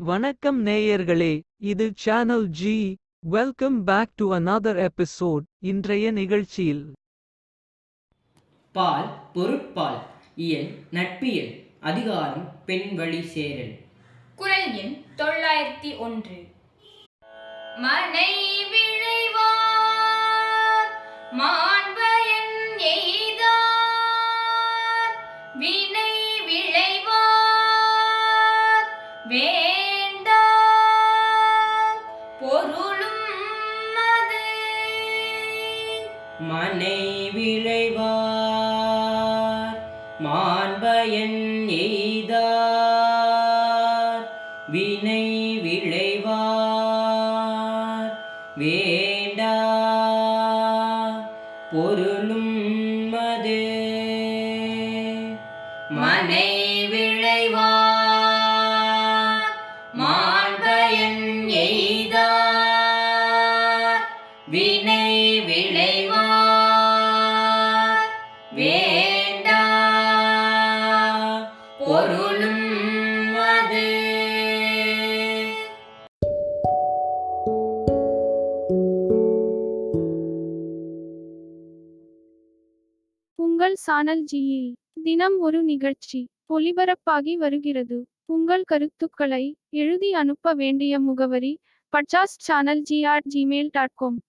வணக்கம் நேயர்களே இது channel G welcome back to another episode இன்றைய நிகழ்ச்சியில். பால் பொருட்பால் இயல் நட்பியல் அதிகாரம் பெண் வழி சேரல். குரல் எண் தொள்ளாயிரத்தி ஒன்று. மனை விழைவார் மாண்பயன் எய்தார் வினை விழைவார் வேண்டா மனை விளைவார் மாண்பயன் எய்தார். வினை விளைவார் வேண்டா பொருளும் அது மனை வினை விளைவார். வேண்டா. பொருளும் அது. உங்கள் சானல் ஜியில் தினம் ஒரு நிகழ்ச்சி ஒலிபரப்பாகி வருகிறது. உங்கள் கருத்துக்களை எழுதி அனுப்ப வேண்டிய முகவரி பட்சாஸ் channel G at Gmail dot com